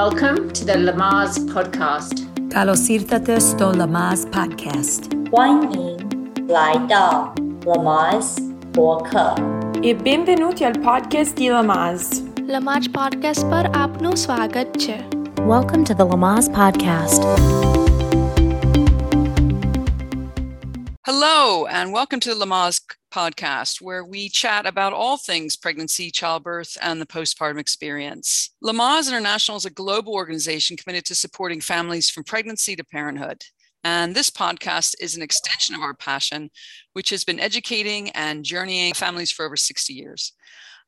Welcome to the Lamaze podcast. 卡罗西特特斯托 Lamaze podcast。欢迎来到 Lamaze Podcast. E benvenuti al podcast di Lamaze. Lamaze podcast par આપનું swagat che. Welcome to the Lamaze podcast. Hello and welcome to the Lamaze podcast, where we chat about all things pregnancy, childbirth, and the postpartum experience. Lamaze International is a global organization committed to supporting families from pregnancy to parenthood. And this podcast is an extension of our passion, which has been educating and journeying families for over 60 years.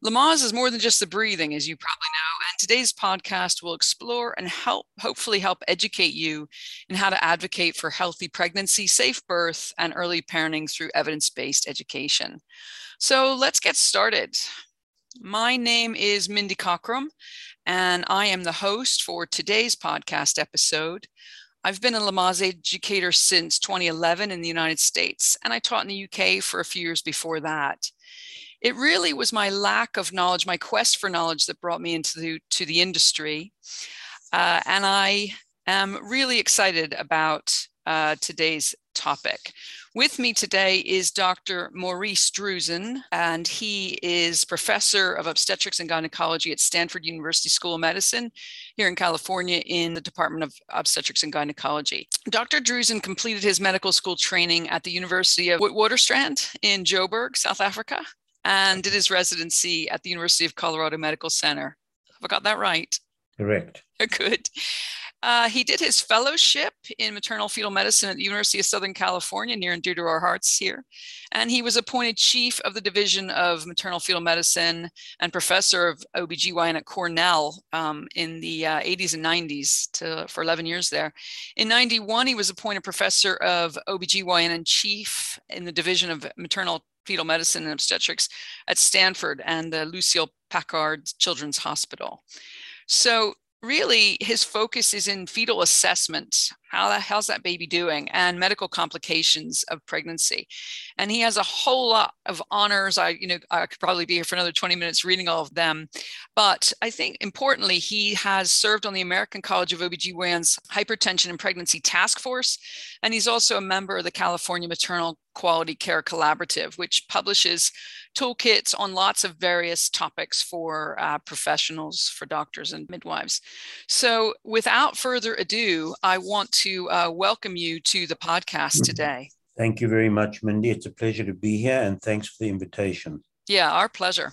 Lamaze is more than just the breathing, as you probably know, and today's podcast will explore and help, hopefully, help educate you in how to advocate for healthy pregnancy, safe birth, and early parenting through evidence based education. So let's get started. My name is Mindy Cockeram, and I am the host for today's podcast episode. I've been a Lamaze educator since 2011 in the United States, and I taught in the UK for a few years before that it really was my lack of knowledge, my quest for knowledge that brought me into the, to the industry. Uh, and I am really excited about uh, today's topic. With me today is Dr. Maurice Druzin, and he is professor of obstetrics and gynecology at Stanford University School of Medicine here in California in the Department of Obstetrics and Gynecology. Dr. Druzin completed his medical school training at the University of Witwatersrand in Joburg, South Africa and did his residency at the University of Colorado Medical Center. Have I got that right? Correct. Good. Uh, he did his fellowship in maternal fetal medicine at the University of Southern California, near and dear to our hearts here. And he was appointed chief of the Division of Maternal Fetal Medicine and professor of OBGYN at Cornell um, in the uh, 80s and 90s to, for 11 years there. In 91, he was appointed professor of OBGYN and chief in the Division of Maternal fetal medicine and obstetrics at Stanford and the Lucile Packard Children's Hospital. So really his focus is in fetal assessment how the how's that baby doing? And medical complications of pregnancy. And he has a whole lot of honors. I you know i could probably be here for another 20 minutes reading all of them. But i think importantly he has served on the american college of obgyns hypertension and pregnancy task force. And he's also a member of the california maternal quality care collaborative which publishes toolkits on lots of various topics for uh, professionals, for doctors and midwives. So, without further ado, I want to uh, welcome you to the podcast today. Thank you very much, Mindy. It's a pleasure to be here, and thanks for the invitation. Yeah, our pleasure.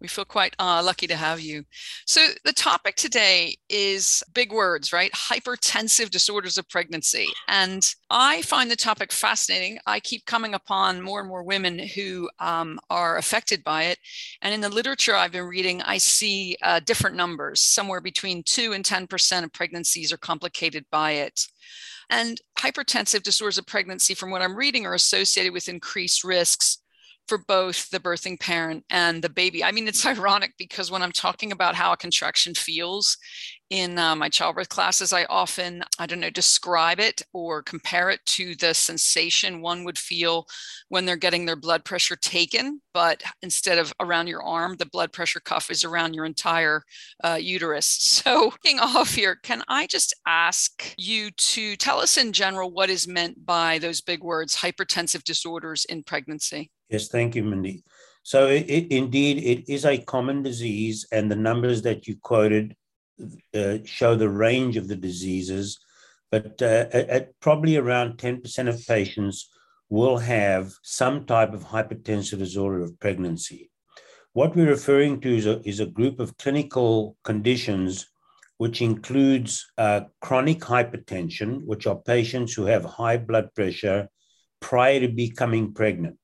We feel quite uh, lucky to have you. So, the topic today is big words, right? Hypertensive disorders of pregnancy. And I find the topic fascinating. I keep coming upon more and more women who um, are affected by it. And in the literature I've been reading, I see uh, different numbers. Somewhere between 2 and 10% of pregnancies are complicated by it. And hypertensive disorders of pregnancy, from what I'm reading, are associated with increased risks for both the birthing parent and the baby. I mean, it's ironic because when I'm talking about how a contraction feels in uh, my childbirth classes, I often, I don't know, describe it or compare it to the sensation one would feel when they're getting their blood pressure taken. But instead of around your arm, the blood pressure cuff is around your entire uh, uterus. So, kicking off here, can I just ask you to tell us in general what is meant by those big words, hypertensive disorders in pregnancy? Yes, thank you, Mindy. So, it, it, indeed, it is a common disease, and the numbers that you quoted uh, show the range of the diseases. But uh, at, probably around 10% of patients will have some type of hypertensive disorder of pregnancy. What we're referring to is a, is a group of clinical conditions which includes uh, chronic hypertension, which are patients who have high blood pressure prior to becoming pregnant.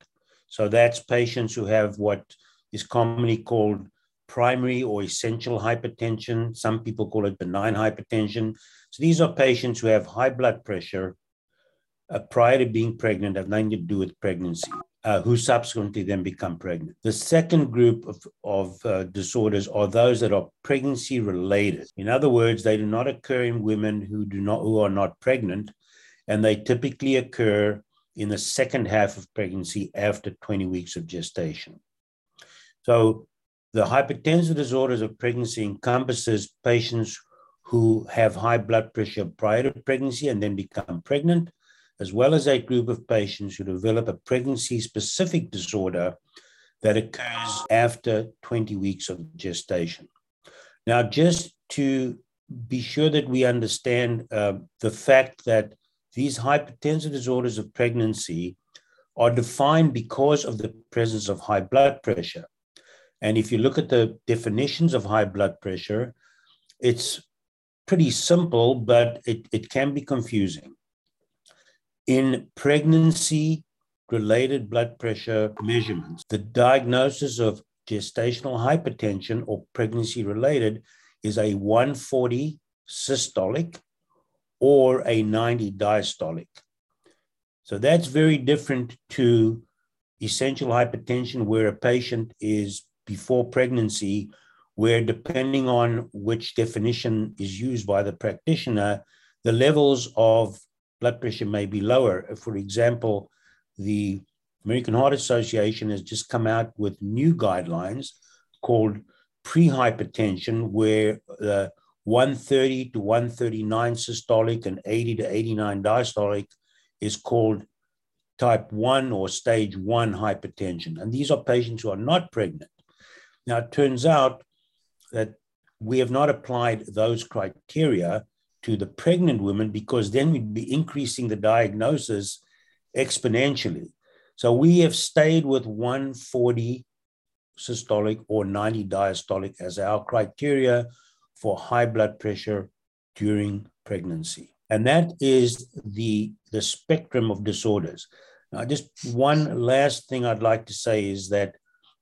So that's patients who have what is commonly called primary or essential hypertension. Some people call it benign hypertension. So these are patients who have high blood pressure uh, prior to being pregnant, have nothing to do with pregnancy, uh, who subsequently then become pregnant. The second group of, of uh, disorders are those that are pregnancy related. In other words, they do not occur in women who do not who are not pregnant, and they typically occur in the second half of pregnancy after 20 weeks of gestation. So the hypertensive disorders of pregnancy encompasses patients who have high blood pressure prior to pregnancy and then become pregnant, as well as a group of patients who develop a pregnancy specific disorder that occurs after 20 weeks of gestation. Now, just to be sure that we understand uh, the fact that these hypertensive disorders of pregnancy are defined because of the presence of high blood pressure. And if you look at the definitions of high blood pressure, it's pretty simple, but it, it can be confusing. In pregnancy related blood pressure measurements, the diagnosis of gestational hypertension or pregnancy related is a 140 systolic or a 90 diastolic. So that's very different to essential hypertension, where a patient is before pregnancy, where depending on which definition is used by the practitioner, the levels of blood pressure may be lower. For example, the American Heart Association has just come out with new guidelines called prehypertension, where uh, the 130 to 139 systolic and 80 to 89 diastolic is called type 1 or stage 1 hypertension. And these are patients who are not pregnant. Now, it turns out that we have not applied those criteria to the pregnant women because then we'd be increasing the diagnosis exponentially. So we have stayed with 140 systolic or 90 diastolic as our criteria for high blood pressure during pregnancy. And that is the, the spectrum of disorders. Now, just one last thing I'd like to say is that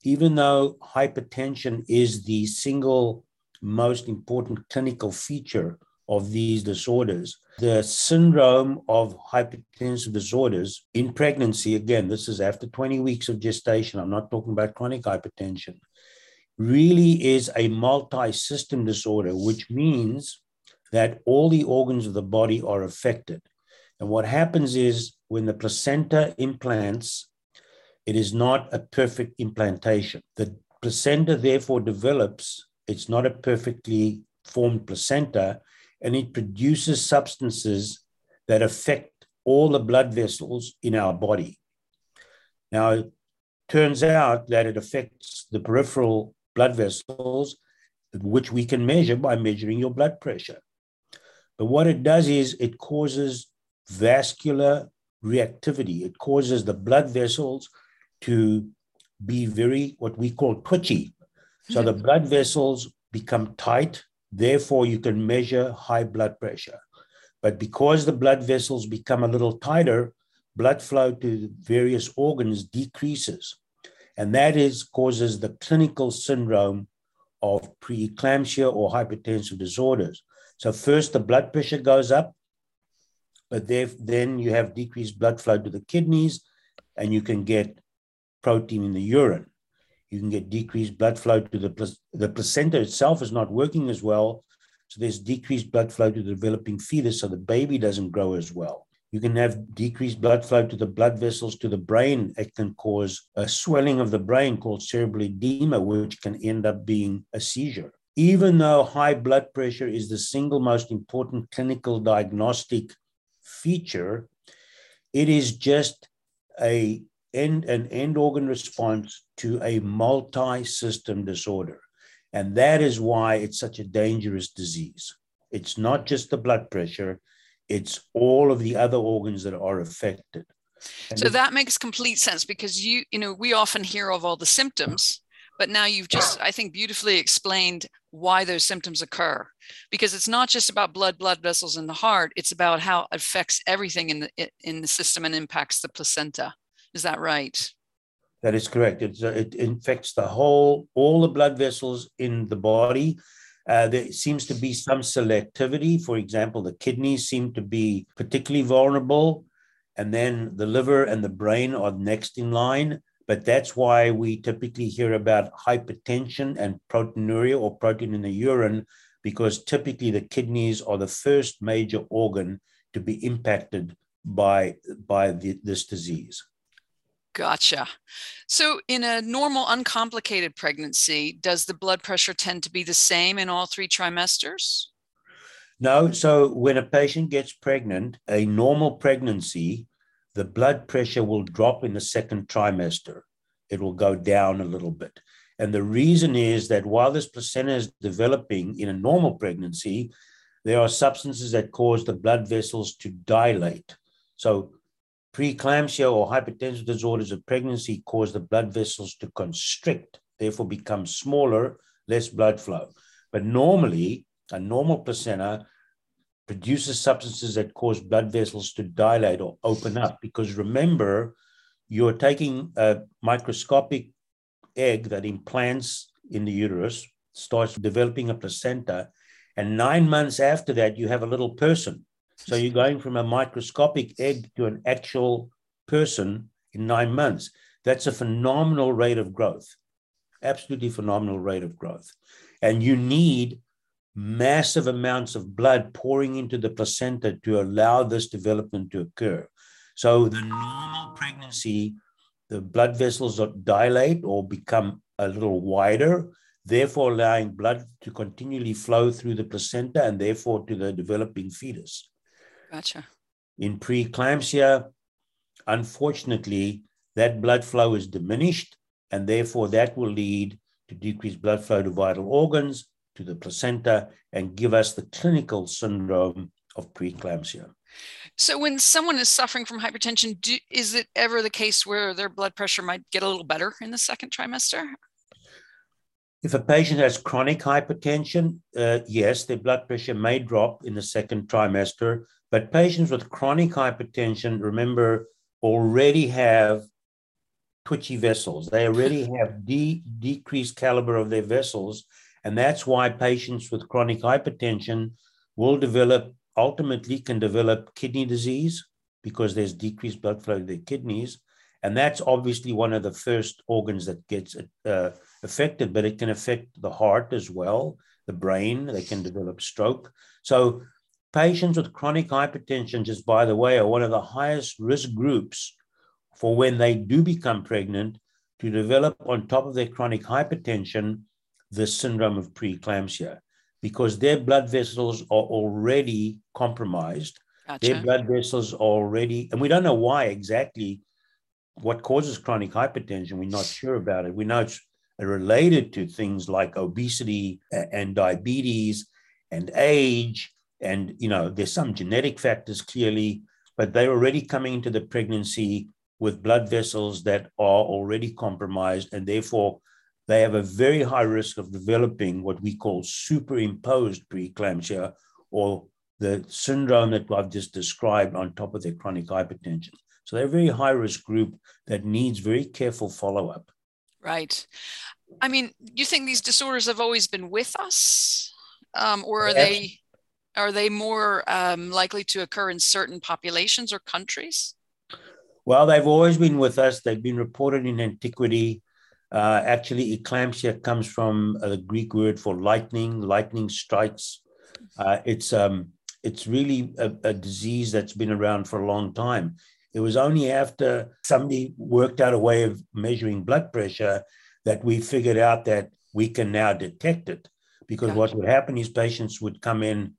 even though hypertension is the single most important clinical feature of these disorders, the syndrome of hypertensive disorders in pregnancy, again, this is after 20 weeks of gestation, I'm not talking about chronic hypertension, really is a multi system disorder, which means that all the organs of the body are affected. And what happens is when the placenta implants it is not a perfect implantation. The placenta therefore develops, it's not a perfectly formed placenta, and it produces substances that affect all the blood vessels in our body. Now, it turns out that it affects the peripheral blood vessels, which we can measure by measuring your blood pressure. But what it does is it causes vascular reactivity. It causes the blood vessels to be very what we call twitchy. So the hmm. blood vessels become tight, therefore, you can measure high blood pressure. But because the blood vessels become a little tighter, blood flow to various organs decreases. And that is causes the clinical syndrome of preeclampsia or hypertensive disorders. So first the blood pressure goes up, but then you have decreased blood flow to the kidneys, and you can get protein in the urine. You can get decreased blood flow to the, the placenta itself is not working as well. So there's decreased blood flow to the developing fetus, so the baby doesn't grow as well. You can have decreased blood flow to the blood vessels to the brain. It can cause a swelling of the brain called cerebral edema, which can end up being a seizure. Even though high blood pressure is the single most important clinical diagnostic feature, it is just a end, an end organ response to a multi system disorder. And that is why it's such a dangerous disease. It's not just the blood pressure, it's all of the other organs that are affected. And so that makes complete sense because you, you know, we often hear of all the symptoms, but now you've just, I think, beautifully explained why those symptoms occur. Because it's not just about blood, blood vessels in the heart, it's about how it affects everything in the in the system and impacts the placenta. Is that right? That is correct. It's, uh, it infects the whole, all the blood vessels in the body. Uh, there seems to be some selectivity. For example, the kidneys seem to be particularly vulnerable, and then the liver and the brain are next in line. But that's why we typically hear about hypertension and proteinuria or protein in the urine, because typically the kidneys are the first major organ to be impacted by, by the, this disease. Gotcha. So, in a normal, uncomplicated pregnancy, does the blood pressure tend to be the same in all three trimesters? No, so when a patient gets pregnant, a normal pregnancy, the blood pressure will drop in the second trimester. It will go down a little bit. And the reason is that while this placenta is developing in a normal pregnancy, there are substances that cause the blood vessels to dilate. So, preeclampsia or hypertensive disorders of pregnancy cause the blood vessels to constrict, therefore become smaller, less blood flow. But normally, a normal placenta produces substances that cause blood vessels to dilate or open up. Because remember, you're taking a microscopic egg that implants in the uterus, starts developing a placenta, and nine months after that, you have a little person. So you're going from a microscopic egg to an actual person in nine months. That's a phenomenal rate of growth, absolutely phenomenal rate of growth. And you need massive amounts of blood pouring into the placenta to allow this development to occur. So the normal pregnancy, the blood vessels dilate or become a little wider, therefore allowing blood to continually flow through the placenta and therefore to the developing fetus. Gotcha. In preeclampsia, unfortunately, that blood flow is diminished, and therefore that will lead to decreased blood flow to vital organs, to the placenta and give us the clinical syndrome of preeclampsia. So, when someone is suffering from hypertension, do, is it ever the case where their blood pressure might get a little better in the second trimester? If a patient has chronic hypertension, uh, yes, their blood pressure may drop in the second trimester. But patients with chronic hypertension, remember, already have twitchy vessels. They already have de- decreased caliber of their vessels and that's why patients with chronic hypertension will develop, ultimately, can develop kidney disease because there's decreased blood flow to their kidneys. And that's obviously one of the first organs that gets uh, affected, but it can affect the heart as well, the brain, they can develop stroke. So, patients with chronic hypertension, just by the way, are one of the highest risk groups for when they do become pregnant to develop on top of their chronic hypertension the syndrome of preeclampsia because their blood vessels are already compromised. Gotcha. Their blood vessels are already, and we don't know why exactly what causes chronic hypertension. We're not sure about it. We know it's related to things like obesity and diabetes and age. And, you know, there's some genetic factors clearly, but they're already coming into the pregnancy with blood vessels that are already compromised and therefore they have a very high risk of developing what we call superimposed preeclampsia or the syndrome that I've just described on top of their chronic hypertension. So they're a very high risk group that needs very careful follow up. Right. I mean, you think these disorders have always been with us, um, or are they are they more um, likely to occur in certain populations or countries? Well, they've always been with us. They've been reported in antiquity. Uh, actually, eclampsia comes from uh, the Greek word for lightning. Lightning strikes. Uh, it's um, it's really a, a, disease that's been around for a long time. It was only after somebody worked out a way of measuring blood pressure that we figured out that we can now detect it. Because gotcha. what would happen is patients would come in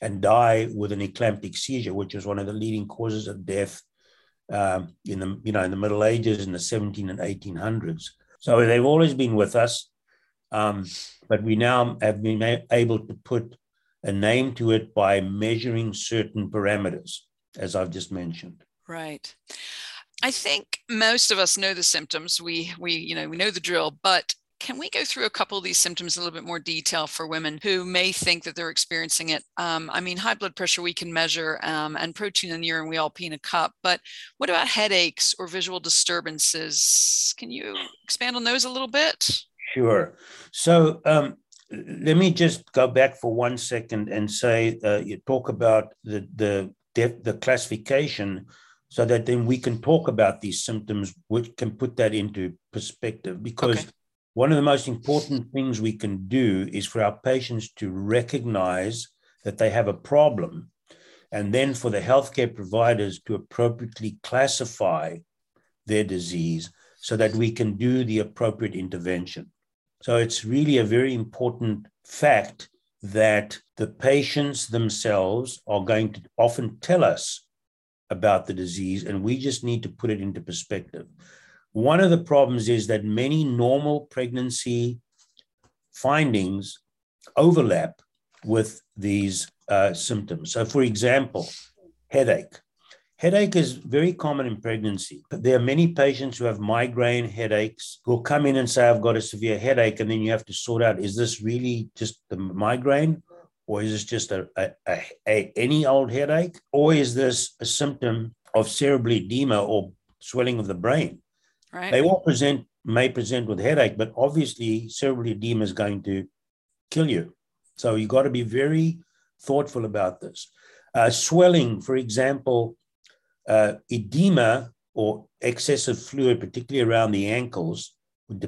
and die with an eclamptic seizure, which was one of the leading causes of death um, in the you know in the Middle Ages in the 17 and 1800s. So they've always been with us, um, but we now have been able to put a name to it by measuring certain parameters, as I've just mentioned. Right. I think most of us know the symptoms. We we you know we know the drill, but can we go through a couple of these symptoms in a little bit more detail for women who may think that they're experiencing it? Um, I mean, high blood pressure we can measure um, and protein in the urine we all pee in a cup, but what about headaches or visual disturbances? Can you expand on those a little bit? Sure. So um, let me just go back for one second and say uh, you talk about the the the classification so that then we can talk about these symptoms which can put that into perspective because okay. One of the most important things we can do is for our patients to recognize that they have a problem, and then for the healthcare providers to appropriately classify their disease so that we can do the appropriate intervention. So it's really a very important fact that the patients themselves are going to often tell us about the disease, and we just need to put it into perspective. One of the problems is that many normal pregnancy findings overlap with these uh, symptoms. So, for example, headache. Headache is very common in pregnancy. but There are many patients who have migraine headaches who will come in and say, I've got a severe headache. And then you have to sort out is this really just the migraine? Or is this just a, a, a, a any old headache? Or is this a symptom of cerebral edema or swelling of the brain? Right. They all present may present with headache, but obviously cerebral edema is going to kill you. So you've got to be very thoughtful about this. Uh, swelling, for example, uh, edema or excessive fluid, particularly around the ankles,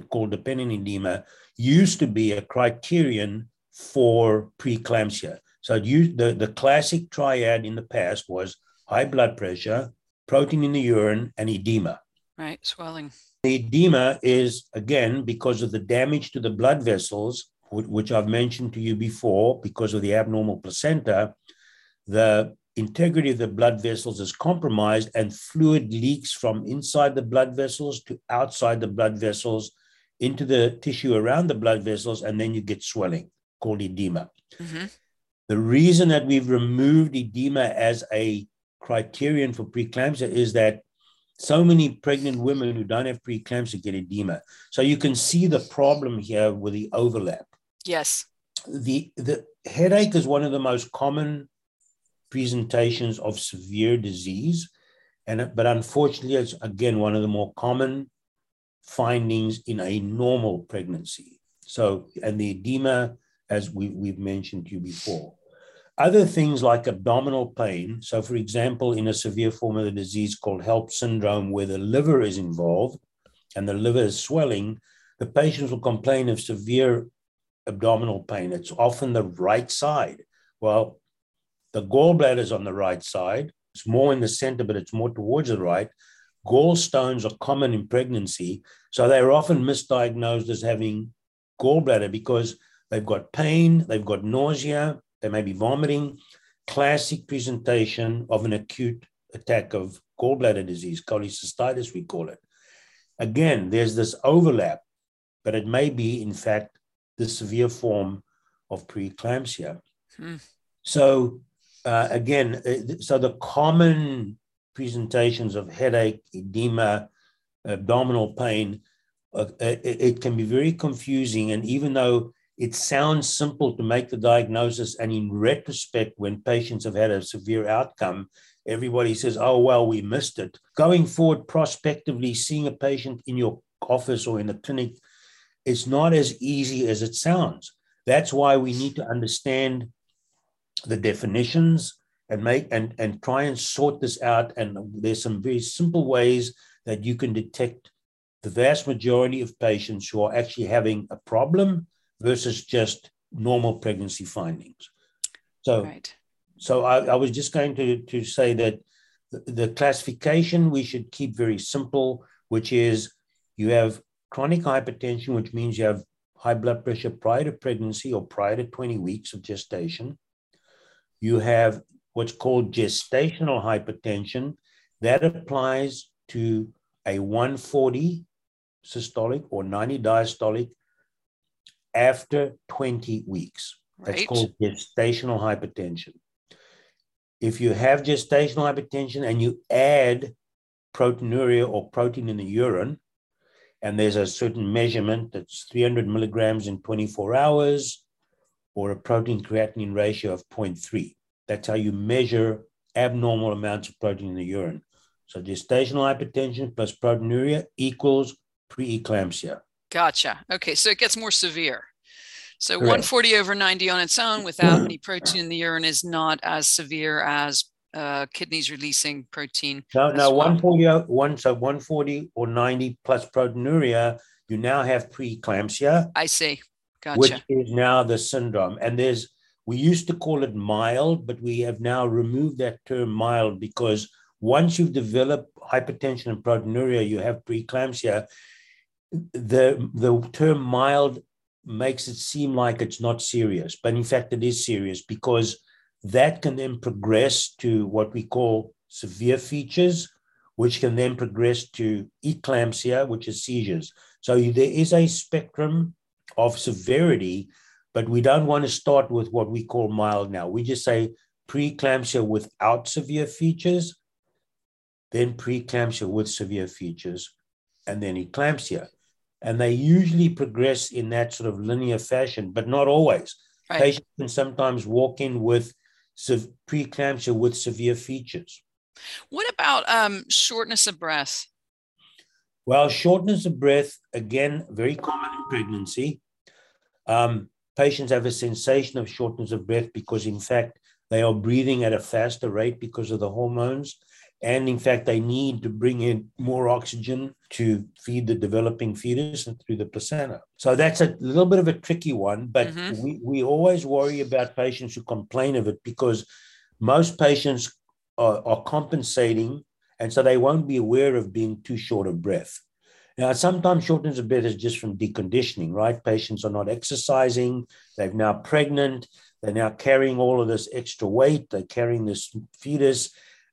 called dependent edema, used to be a criterion for preeclampsia. So you, the, the classic triad in the past was high blood pressure, protein in the urine, and edema. Right, swelling. The edema is, again, because of the damage to the blood vessels, which I've mentioned to you before, because of the abnormal placenta, the integrity of the blood vessels is compromised and fluid leaks from inside the blood vessels to outside the blood vessels into the tissue around the blood vessels, and then you get swelling called edema. Mm-hmm. The reason that we've removed edema as a criterion for preeclampsia is that so many pregnant women who don't have preeclampsia get edema. So you can see the problem here with the overlap. Yes. The, the headache is one of the most common presentations of severe disease. And, but unfortunately, it's again one of the more common findings in a normal pregnancy. So, and the edema, as we, we've mentioned to you before. Other things like abdominal pain. So, for example, in a severe form of the disease called HELLP syndrome, where the liver is involved and the liver is swelling, the patients will complain of severe abdominal pain. It's often the right side. Well, the gallbladder is on the right side. It's more in the center, but it's more towards the right. Gallstones are common in pregnancy. So they're often misdiagnosed as having gallbladder because they've got pain, they've got nausea, they may be vomiting. Classic presentation of an acute attack of gallbladder disease, cholecystitis, we call it. Again, there's this overlap, but it may be, in fact, the severe form of preeclampsia. Hmm. So uh, again, uh, so the common presentations of headache, edema, abdominal pain, uh, it, it, can be very confusing. And even though it sounds simple to make the diagnosis, and in retrospect, when patients have had a severe outcome, everybody says, oh, well, we missed it. Going forward, prospectively, seeing a patient in your office or in the clinic is not as easy as it sounds. That's why we need to understand the definitions and make and and try and sort this out and there's some very simple ways that you can detect the vast majority of patients who are actually having a problem versus just normal pregnancy findings so right. so I, I, was just going to to say that the, the classification we should keep very simple which is you have chronic hypertension which means you have high blood pressure prior to pregnancy or prior to 20 weeks of gestation you have what's called gestational hypertension. That applies to a 140 systolic or 90 diastolic after 20 weeks. That's right. called gestational hypertension. If you have gestational hypertension and you add proteinuria or protein in the urine, and there's a certain measurement that's 300 milligrams in 24 hours, or a protein creatinine ratio of 0.3. That's how you measure abnormal amounts of protein in the urine. So gestational hypertension plus proteinuria equals preeclampsia. Gotcha. Okay, so it gets more severe. So Correct. 140 over 90 on its own without any protein in the urine is not as severe as uh, kidneys releasing protein. No, no, well. 140, one, so 140 or 90 plus proteinuria, you now have preeclampsia. I see. Gotcha. Which is now the syndrome. And there's we used to call it mild, but we have now removed that term mild because once you've developed hypertension and proteinuria, you have preeclampsia. The, the term mild makes it seem like it's not serious, but in fact, it is serious because that can then progress to what we call severe features, which can then progress to eclampsia, which is seizures. So there is a spectrum of severity, but we don't want to start with what we call mild now. We just say preeclampsia without severe features, then preeclampsia with severe features, and then eclampsia. And they usually progress in that sort of linear fashion, but not always. Right. Patients can sometimes walk in with preeclampsia with severe features. What about um, shortness of breath? Well, shortness of breath, again, very common in pregnancy. Um, patients have a sensation of shortness of breath because, in fact, they are breathing at a faster rate because of the hormones. And in fact, they need to bring in more oxygen to feed the developing fetus and through the placenta. So that's a little bit of a tricky one, but mm-hmm. we, we always worry about patients who complain of it because most patients are, are compensating and so they won't be aware of being too short of breath. Now, sometimes shortness of breath is just from deconditioning, right? Patients are not exercising, they're now pregnant, they're now carrying all of this extra weight, they're carrying this fetus,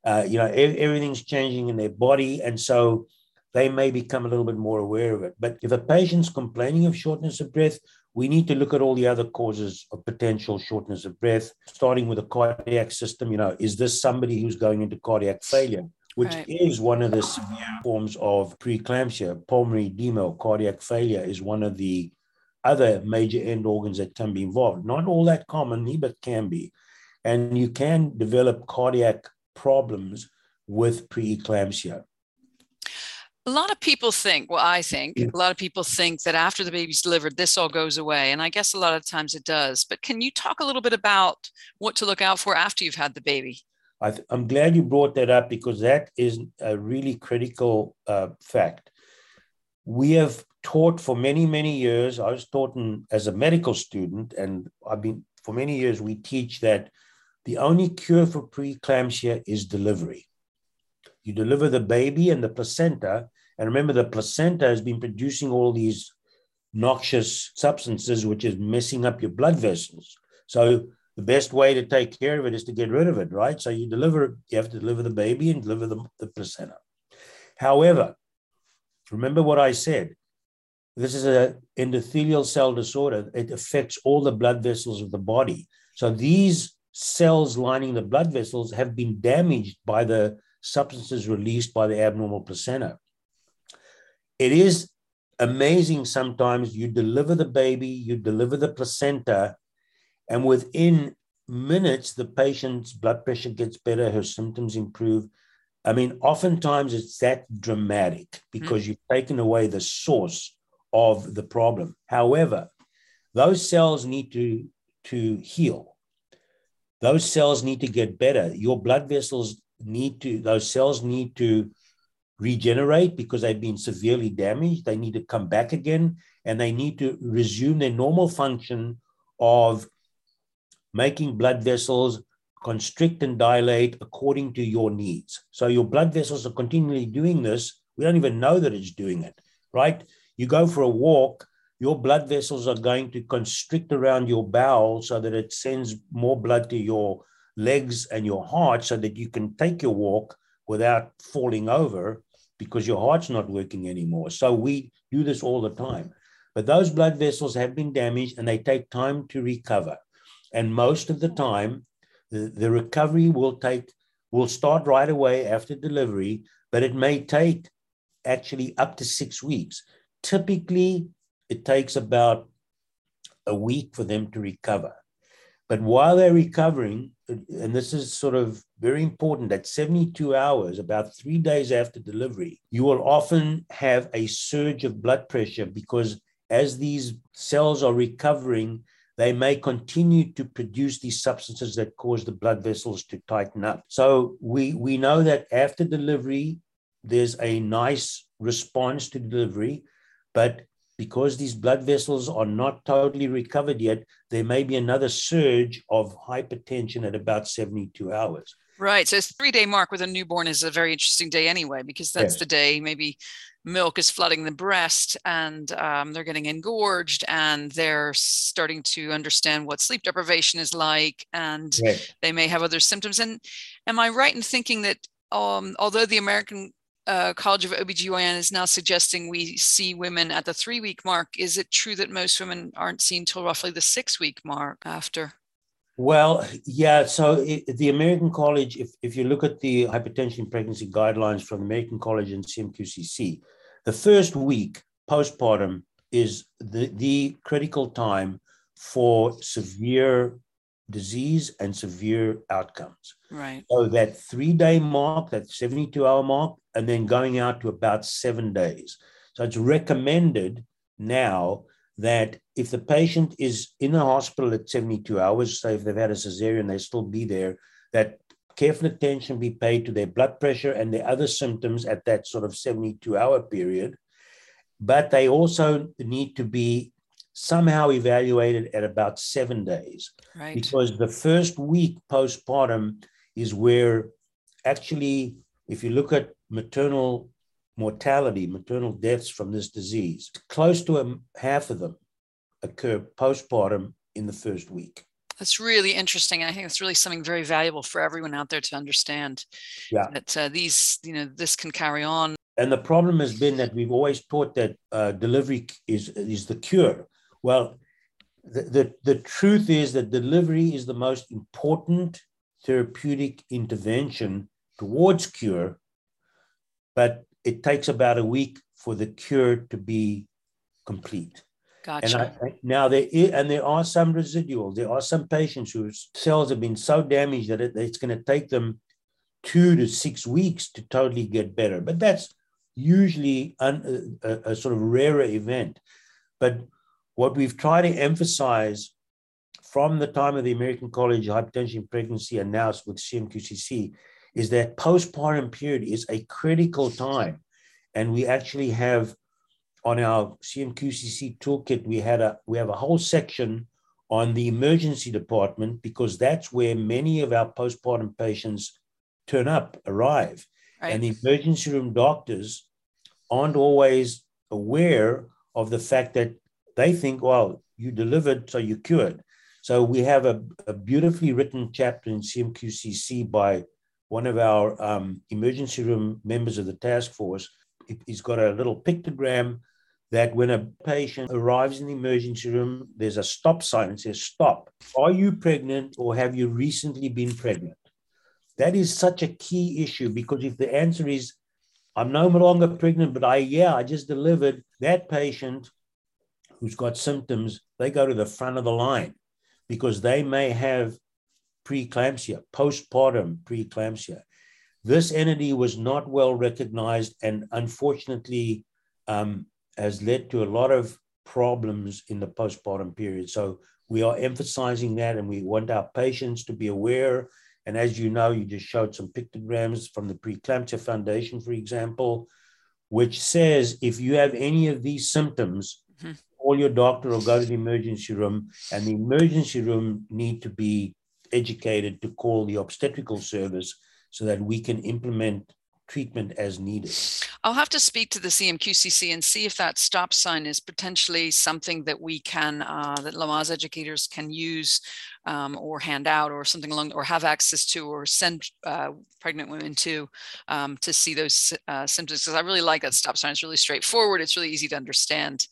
uh, you know, everything's changing in their body. And so they may become a little bit more aware of it. But if a patient's complaining of shortness of breath, we need to look at all the other causes of potential shortness of breath, starting with the cardiac system. You know, is this somebody who's going into cardiac failure? Which right. is one of the severe forms of preeclampsia. Pulmonary edema or cardiac failure is one of the other major end organs that can be involved. Not all that commonly, but can be. And you can develop cardiac problems with preeclampsia. A lot of people think, well, I think yeah. a lot of people think that after the baby's delivered, this all goes away. And I guess a lot of times it does. But can you talk a little bit about what to look out for after you've had the baby? I am glad you brought that up because that is a really critical uh, fact. We have taught for many, many years. I was taught in, as a medical student, and I've been for many years. We teach that the only cure for preeclampsia is delivery. You deliver the baby and the placenta. And remember, the placenta has been producing all these noxious substances, which is messing up your blood vessels. So the best way to take care of it is to get rid of it, right? So you deliver, you have to deliver the baby and deliver the, the placenta. However, remember what I said. This is an endothelial cell disorder. It affects all the blood vessels of the body. So these cells lining the blood vessels have been damaged by the substances released by the abnormal placenta. It is amazing sometimes you deliver the baby, you deliver the placenta, and within minutes, the patient's blood pressure gets better, her symptoms improve. I mean, oftentimes it's that dramatic because mm. you've taken away the source of the problem. However, those cells need to, to heal those cells need to get better. Your blood vessels need to, those cells need to regenerate because they've been severely damaged. They need to come back again and they need to resume their normal function of making blood vessels constrict and dilate according to your needs. So your blood vessels are continually doing this. We don't even know that it's doing it, right? You go for a walk your blood vessels are going to constrict around your bowel so that it sends more blood to your legs and your heart so that you can take your walk without falling over because your heart's not working anymore. So we do this all the time. But those blood vessels have been damaged and they take time to recover. And most of the time, the, the recovery will take will start right away after delivery, but it may take actually up to six weeks. Typically, it takes about a week for them to recover. But while they're recovering, and this is sort of very important, at 72 hours, about three days after delivery, you will often have a surge of blood pressure because as these cells are recovering, they may continue to produce these substances that cause the blood vessels to tighten up. So we, we know that after delivery, there's a nice response to delivery, but because these blood vessels are not totally recovered yet, there may be another surge of hypertension at about 72 hours. Right. So it's three day mark with a newborn is a very interesting day anyway, because that's yes. the day maybe milk is flooding the breast and um, they're getting engorged and they're starting to understand what sleep deprivation is like and Right. they may have other symptoms. And am I right in thinking that um, although the American uh, College of OBGYN is now suggesting we see women at the three week mark, is it true that most women aren't seen till roughly the six week mark after? Well, yeah. So i the American College, if, if you look at the hypertension pregnancy guidelines from the American College and CMQCC, the first week postpartum is the, the critical time for severe disease and severe outcomes. Right. So that three day mark, that 72 hour mark, and then going out to about seven days. So it's recommended now that if the patient is in the hospital at 72 hours, say if they've had a cesarean, they still be there, that careful attention be paid to their blood pressure and their other symptoms at that sort of 72 hour period. But they also need to be somehow evaluated at about seven days Right. because the first week postpartum is where actually, if you look at maternal mortality, maternal deaths from this disease, close to a, half of them occur postpartum in the first week. That's really interesting. I think it's really something very valuable for everyone out there to understand. Yeah. That uh, these, you know, this can carry on. And the problem has been that we've always taught that uh, delivery is, is the cure. Well, the, the, the truth is that delivery is the most important therapeutic intervention towards cure, but it takes about a week for the cure to be complete. And Gotcha. I, now there is, and there are some residuals. There are some patients whose cells have been so damaged that it, it's going to take them two to six weeks to totally get better. But that's usually un, a, a sort of rarer event. But what we've tried to emphasize from the time of the American College of Hypertension and Pregnancy and now with CMQCC is that postpartum period is a critical time. And we actually have on our CMQCC toolkit, we had a we have a whole section on the emergency department because that's where many of our postpartum patients turn up, arrive. Right. And the emergency room doctors aren't always aware of the fact that they think, well, you delivered, so you cured. So we have a, a beautifully written chapter in CMQCC by one of our um, emergency room members of the task force. He's got a little pictogram that when a patient arrives in the emergency room, there's a stop sign. It says, Stop. Are you pregnant or have you recently been pregnant? That is such a key issue because if the answer is, I'm no longer pregnant, but I, yeah, I just delivered, that patient who's got symptoms, they go to the front of the line because they may have preeclampsia, postpartum preeclampsia. This entity was not well recognized and unfortunately um, has led to a lot of problems in the postpartum period. So we are emphasizing that and we want our patients to be aware. And as you know, you just showed some pictograms from the Preeclampsia Foundation, for example, which says if you have any of these symptoms, Mhm. call your doctor or go to the emergency room. And the emergency room need to be educated to call the obstetrical service so that we can implement treatment as needed. I'll have to speak to the CMQCC and see if that stop sign is potentially something that we can, uh, that Lamaze educators can use um, or hand out or something along, or have access to, or send uh, pregnant women to, um, to see those uh, symptoms. Because I really like that stop sign. It's really straightforward. It's really easy to understand.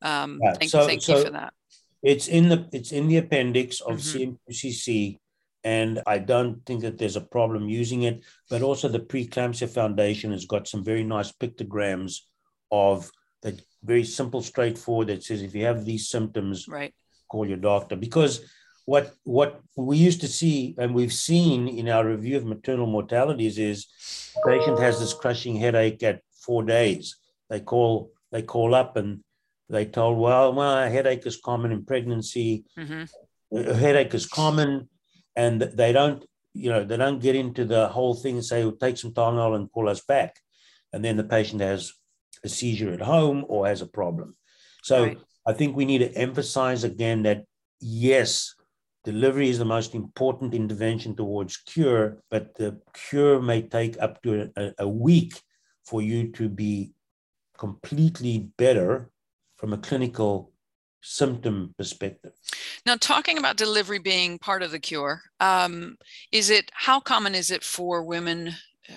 Um, Yeah, thank so- thank you for that. It's in the it's in the appendix of Mhm. CMQCC, and I don't think that there's a problem using it. But also, the Preeclampsia Foundation has got some very nice pictograms of that very simple, straightforward. That says if you have these symptoms, Right. call your doctor. Because what what we used to see and we've seen in our review of maternal mortalities is the patient has this crushing headache at four days. They call they call up and they told, well, well, a headache is common in pregnancy. Hmm a headache is common and they don't you know they don't get into the whole thing and say well, take some Tylenol and call us back. And then the patient has a seizure at home or has a problem. So Right. i think we need to emphasize again that yes delivery is the most important intervention towards cure but the cure may take up to a, a week for you to be completely better from a clinical symptom perspective. Now, talking about delivery being part of the cure, um, is it how common is it for women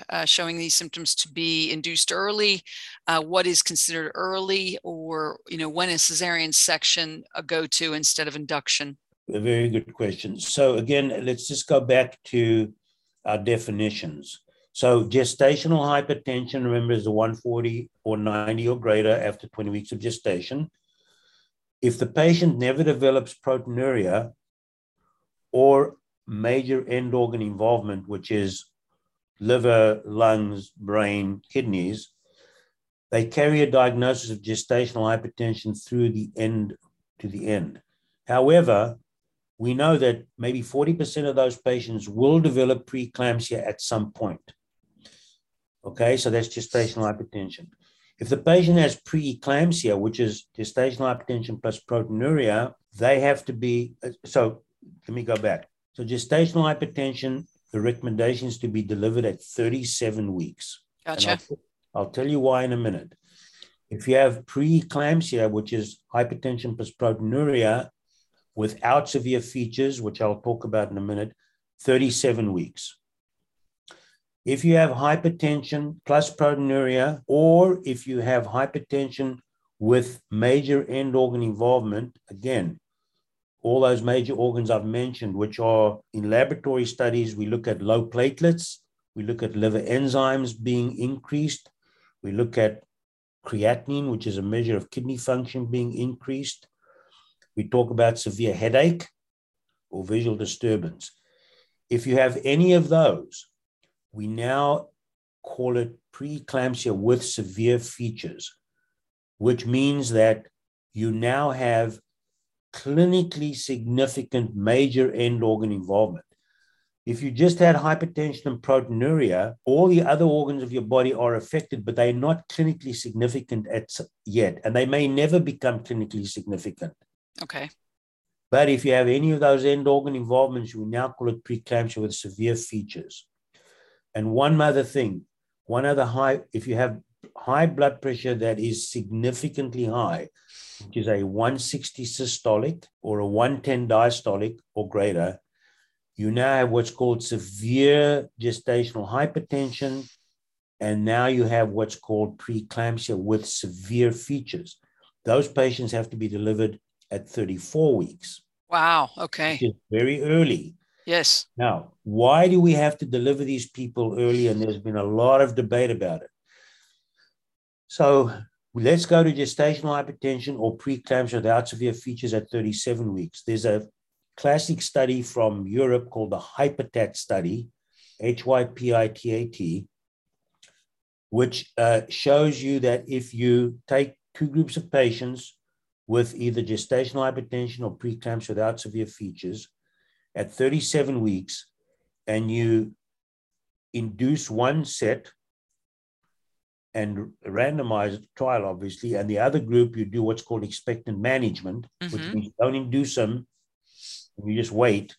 uh, showing these symptoms to be induced early? Uh, what is considered early, or you know, when is cesarean section a go-to instead of induction? A very good question. So again, let's just go back to our definitions. So gestational hypertension, remember, is a 140 or 90 or greater after 20 weeks of gestation. If the patient never develops proteinuria or major end organ involvement, which is liver, lungs, brain, kidneys, they carry a diagnosis of gestational hypertension through the end to the end. However, we know that maybe 40% of those patients will develop preeclampsia at some point. Okay, so that's gestational hypertension. If the patient has preeclampsia, which is gestational hypertension plus proteinuria, they have to be. Uh, so let me go back. So gestational hypertension, the recommendation is to be delivered at 37 weeks. Gotcha. I'll, I'll tell you why in a minute. If you have preeclampsia, which is hypertension plus proteinuria, without severe features, which I'll talk about in a minute, 37 weeks. If you have hypertension plus proteinuria, or if you have hypertension with major end organ involvement, again, all those major organs I've mentioned, which are in laboratory studies, we look at low platelets, we look at liver enzymes being increased, we look at creatinine, which is a measure of kidney function being increased, we talk about severe headache or visual disturbance. If you have any of those, we now call it preeclampsia with severe features, which means that you now have clinically significant major end organ involvement. If you just had hypertension and proteinuria, all the other organs of your body are affected, but they're not clinically significant at, yet, and they may never become clinically significant. Okay. But if you have any of those end organ involvements, we now call it preeclampsia with severe features. And one other thing, one other high, if you have high blood pressure that is significantly high, which is a 160 systolic or a 110 diastolic or greater, you now have what's called severe gestational hypertension. And now you have what's called preeclampsia with severe features. Those patients have to be delivered at 34 weeks. Wow. Okay. very early. Yes. Now, why do we have to deliver these people early? And there's been a lot of debate about it. So let's go to gestational hypertension or preeclampsia without severe features at 37 weeks. There's a classic study from Europe called the HYPITAT study, H Y P I T A T, which uh, shows you that if you take two groups of patients with either gestational hypertension or preeclampsia without severe features at 37 weeks, and you induce one set and randomize trial, obviously, and the other group, you do what's called expectant management, mm-hmm. which means you don't induce them, you just wait.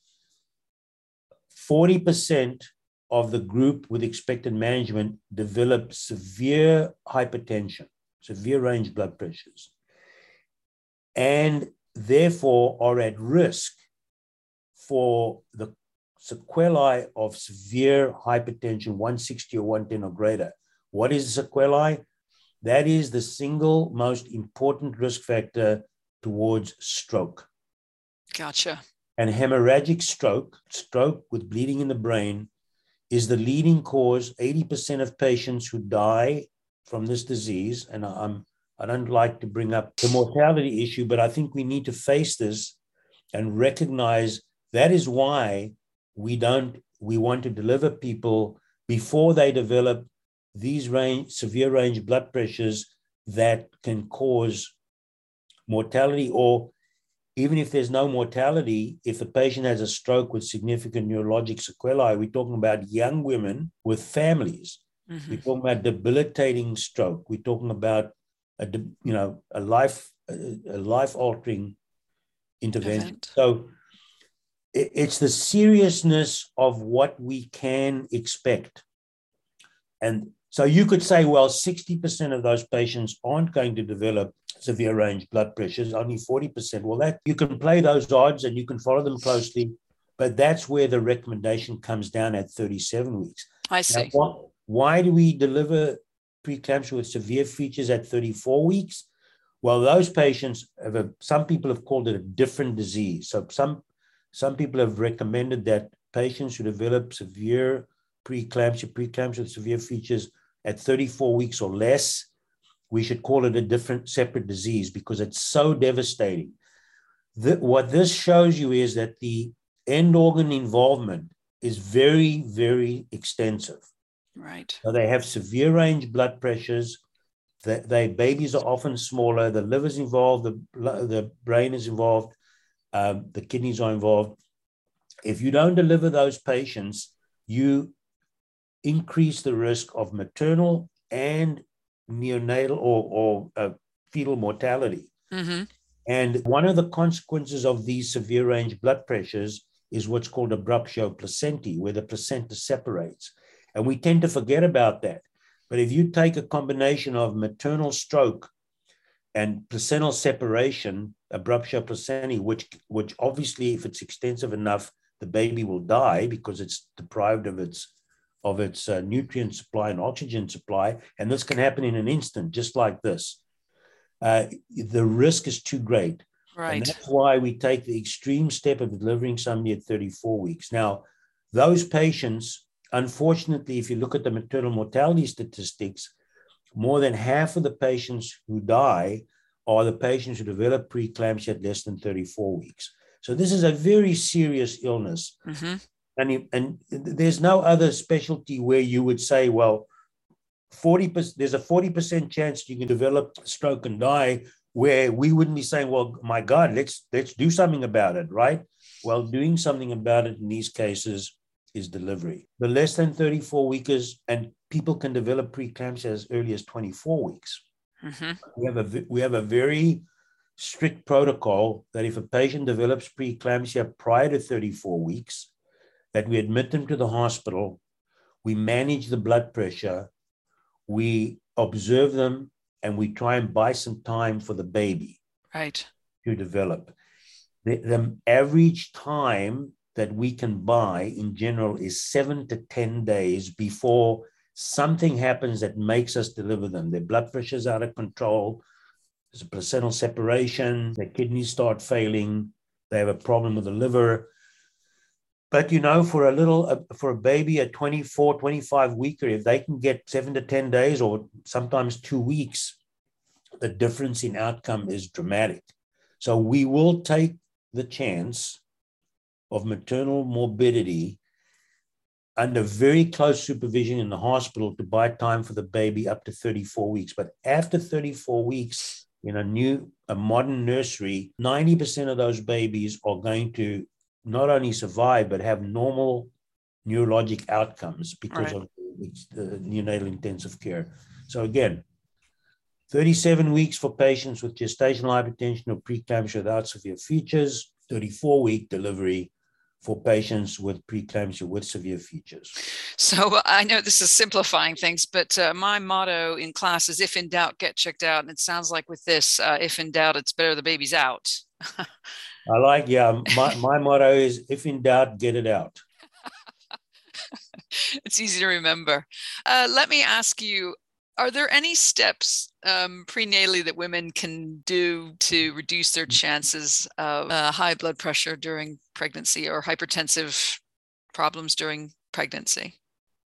40% of the group with expectant management develop severe hypertension, severe range blood pressures and therefore are at risk for the sequelae of severe hypertension 160 or 110 or greater. What is sequelae? That is the single most important risk factor towards stroke. Gotcha. And hemorrhagic stroke, stroke with bleeding in the brain, is the leading cause. 80% of patients who die from this disease, and I'm I don't like to bring up the mortality issue, but I think we need to face this and recognize that is why we don't we want to deliver people before they develop these range severe range blood pressures that can cause mortality or even if there's no mortality, if the patient has a stroke with significant neurologic sequelae, we're talking about young women with families. Mm-hmm. We're talking about debilitating stroke. We're talking about a you know a life a life altering intervention. Event. So it's the seriousness of what we can expect. And So you could say, well, 60% of those patients aren't going to develop severe range blood pressures, only 40%. Well, that you can play those odds and you can follow them closely, but that's where the recommendation comes down at 37 weeks. I see. Now, why, do we deliver preeclampsia with severe features at 34 weeks? Well, those patients have a, some people have called it a different disease. So some some people have recommended that patients who develop severe preeclampsia, preeclampsia with severe features at 34 weeks or less, we should call it a different, separate disease because it's so devastating. The, what this shows you is that the end organ involvement is very, very extensive. Right. So they have severe range blood pressures. The, they babies are often smaller. The liver's involved. The, the brain is involved. Um, the kidneys are involved. If you don't deliver those patients, you increase the risk of maternal and neonatal or, or uh, fetal mortality. Mm-hmm. And one of the consequences of these severe range blood pressures is what's called abruptio placentae, where the placenta separates. And we tend to forget about that. But if you take a combination of maternal stroke and placental separation, abruptio placentae, which, which obviously, if it's extensive enough, the baby will die because it's deprived of its of its uh, nutrient supply and oxygen supply, and this can happen in an instant, just like this. Uh, the risk is too great. Right. And that's why we take the extreme step of delivering somebody at 34 weeks. Now, those patients, unfortunately, if you look at the maternal mortality statistics, more than half of the patients who die are the patients who develop preeclampsia at less than 34 weeks. So this is a very serious illness. Mm-hmm. And, and there's no other specialty where you would say, well, 40%, there's a 40% chance you can develop stroke and die where we wouldn't be saying, well, my God, let's let's do something about it, right? Well, doing something about it in these cases is delivery. The less than 34 weekers, and people can develop preeclampsia as early as 24 weeks. Mm-hmm. We have a we have a very strict protocol that if a patient develops preeclampsia prior to 34 weeks, that we admit them to the hospital, we manage the blood pressure, we observe them, and we try and buy some time for the baby Right. to develop. The, the average time that we can buy in general is seven to 10 days before something happens that makes us deliver them. Their blood pressure is out of control, there's a placental separation, their kidneys start failing, they have a problem with the liver. But you know, for a little, uh, for a baby at 24, 25 weeker, if they can get seven to 10 days or sometimes two weeks, the difference in outcome is dramatic. So we will take the chance of maternal morbidity under very close supervision in the hospital to buy time for the baby up to 34 weeks. But after 34 weeks in a new, a modern nursery, 90% of those babies are going to not only survive, but have normal neurologic outcomes because Right. of the neonatal intensive care. So again, 37 weeks for patients with gestational hypertension or preeclampsia without severe features, 34 week delivery for patients with preeclampsia with severe features. So I know this is simplifying things, but uh, my motto in class is if in doubt, get checked out. And it sounds like with this, uh, if in doubt, it's better the baby's out. I like, yeah, my, my motto is if in doubt, get it out. it's easy to remember. Uh, let me ask you are there any steps um, prenatally that women can do to reduce their chances of uh, high blood pressure during pregnancy or hypertensive problems during pregnancy?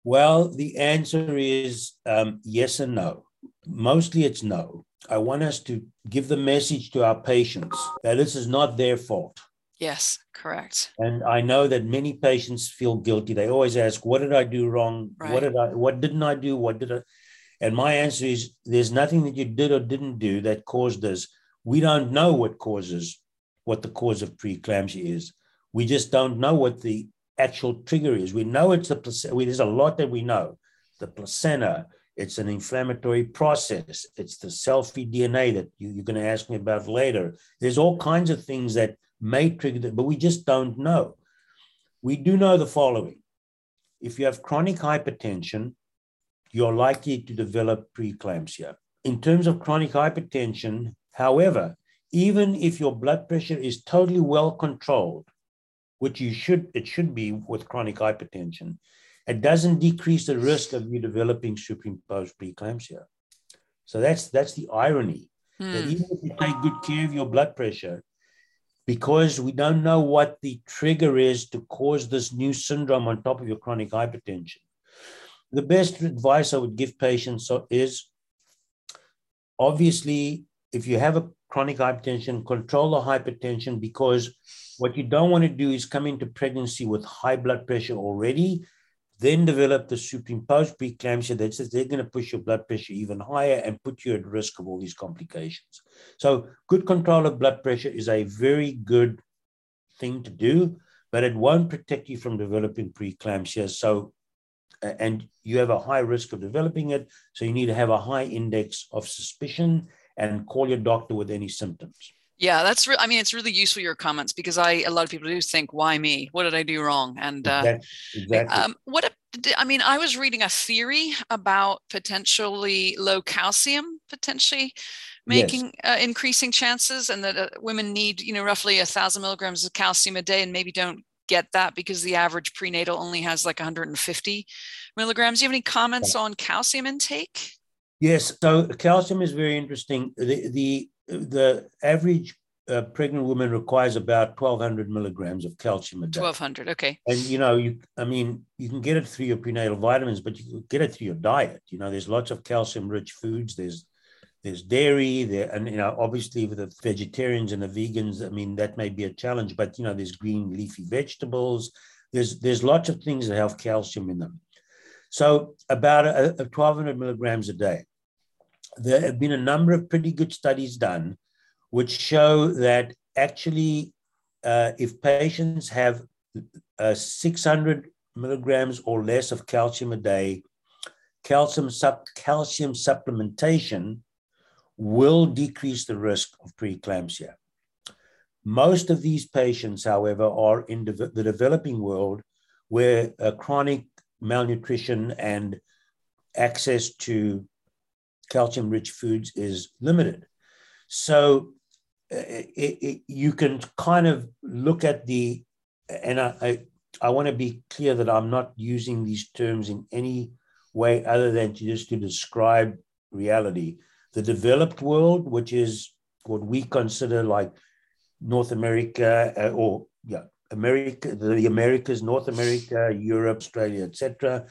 Well, the answer is um, yes and no. Mostly it's no. I want us to give the message to our patients that this is not their fault. Yes, correct. And I know that many patients feel guilty. They always ask, "What did I do wrong? Right. What did I? What didn't I do? What did I?" And my answer is, "There's nothing that you did or didn't do that caused this. We don't know what causes what the cause of preeclampsia is. We just don't know what the actual trigger is. We know it's the placenta. There's a lot that we know. The placenta. It's an inflammatory process. It's the cell-free DNA that you, you're going to ask me about later. There's all kinds of things that may trigger that, but we just don't know. We do know the following. If you have chronic hypertension you're likely to develop preeclampsia. In terms of chronic hypertension, however, even if your blood pressure is totally well controlled, which you should it should be with chronic hypertension, it doesn't decrease the risk of you developing superimposed preeclampsia. So that's that's the irony Hmm. that even if you take good care of your blood pressure, because we don't know what the trigger is to cause this new syndrome on top of your chronic hypertension. The best advice I would give patients is obviously, if you have a chronic hypertension, control the hypertension because what you don't want to do is come into pregnancy with high blood pressure already, then develop the superimposed preeclampsia that says they're going to push your blood pressure even higher and put you at risk of all these complications. So, good control of blood pressure is a very good thing to do, but it won't protect you from developing preeclampsia. So, and you have a high risk of developing it. So, you need to have a high index of suspicion and call your doctor with any symptoms. Yeah, that's. Re- I mean, it's really useful your comments because I a lot of people do think, "Why me? What did I do wrong?" And uh, Exactly. exactly. um, what? if- I mean, I was reading a theory about potentially low calcium potentially making uh, increasing chances, and that uh, women need, you know, roughly a thousand milligrams of calcium a day, and maybe don't get that because the average prenatal only has like 150 milligrams. Do you have any comments on calcium intake? Yes, so calcium is very interesting. The the the average uh, pregnant woman requires about 1200 milligrams of calcium a day. 1200. Okay. And you know, you I mean, you can get it through your prenatal vitamins, but you can get it through your diet. You know, there's lots of calcium-rich foods. There's there's dairy there, and you know, obviously with the vegetarians and the vegans, I mean, that may be a challenge. But you know, there's green leafy vegetables. There's there's lots of things that have calcium in them. So about a, a 1200 milligrams a day. There have been a number of pretty good studies done, which show that actually, uh, if patients have uh, 600 milligrams or less of calcium a day, calcium, sup- calcium supplementation will decrease the risk of preeclampsia. Most of these patients, however, are in de- the developing world where uh, chronic malnutrition and access to calcium rich foods is limited. So uh, it, it, you can kind of look at the, and I, I, I want to be clear that I'm not using these terms in any way other than to just to describe reality. The developed world, which is what we consider like North America uh, or yeah, America, the Americas, North America, Europe, Australia, etc.,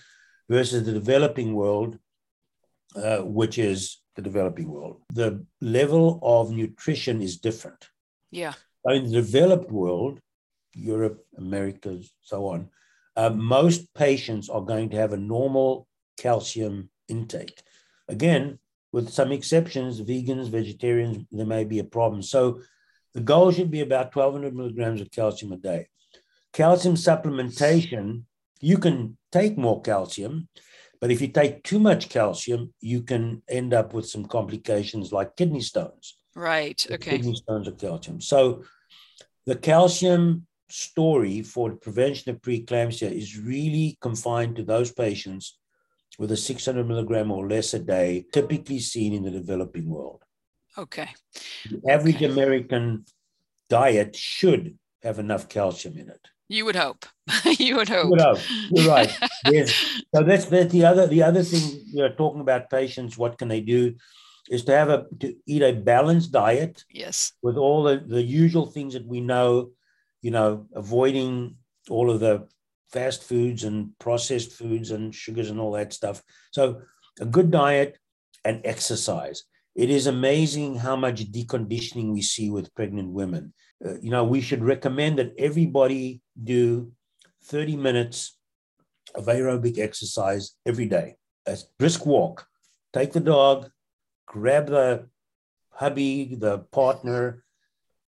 versus the developing world, uh, which is the developing world. The level of nutrition is different. Yeah. In the developed world, Europe, America, so on, uh, most patients are going to have a normal calcium intake. Again, with some exceptions, vegans, vegetarians, there may be a problem. So the goal should be about 1200 milligrams of calcium a day. Calcium supplementation, you can take more calcium, but if you take too much calcium, you can end up with some complications like kidney stones. Right. Okay. Kidney stones of calcium. So the calcium story for the prevention of preeclampsia is really confined to those patients with a 600 milligram or less a day, typically seen in the developing world. Okay. The average American diet should have enough calcium in it. You would hope. you would hope. You know, you're right. Yes. So that's that's the other the other thing you're talking about patients. What can they do? Is to have a to eat a balanced diet Yes. with all the, the usual things that we know, you know, avoiding all of the fast foods and processed foods and sugars and all that stuff. So a good diet and exercise. It is amazing how much deconditioning we see with pregnant women. Uh, you know, we should recommend that everybody do 30 minutes of aerobic exercise every day. A brisk walk. Take the dog, grab the hubby, the partner,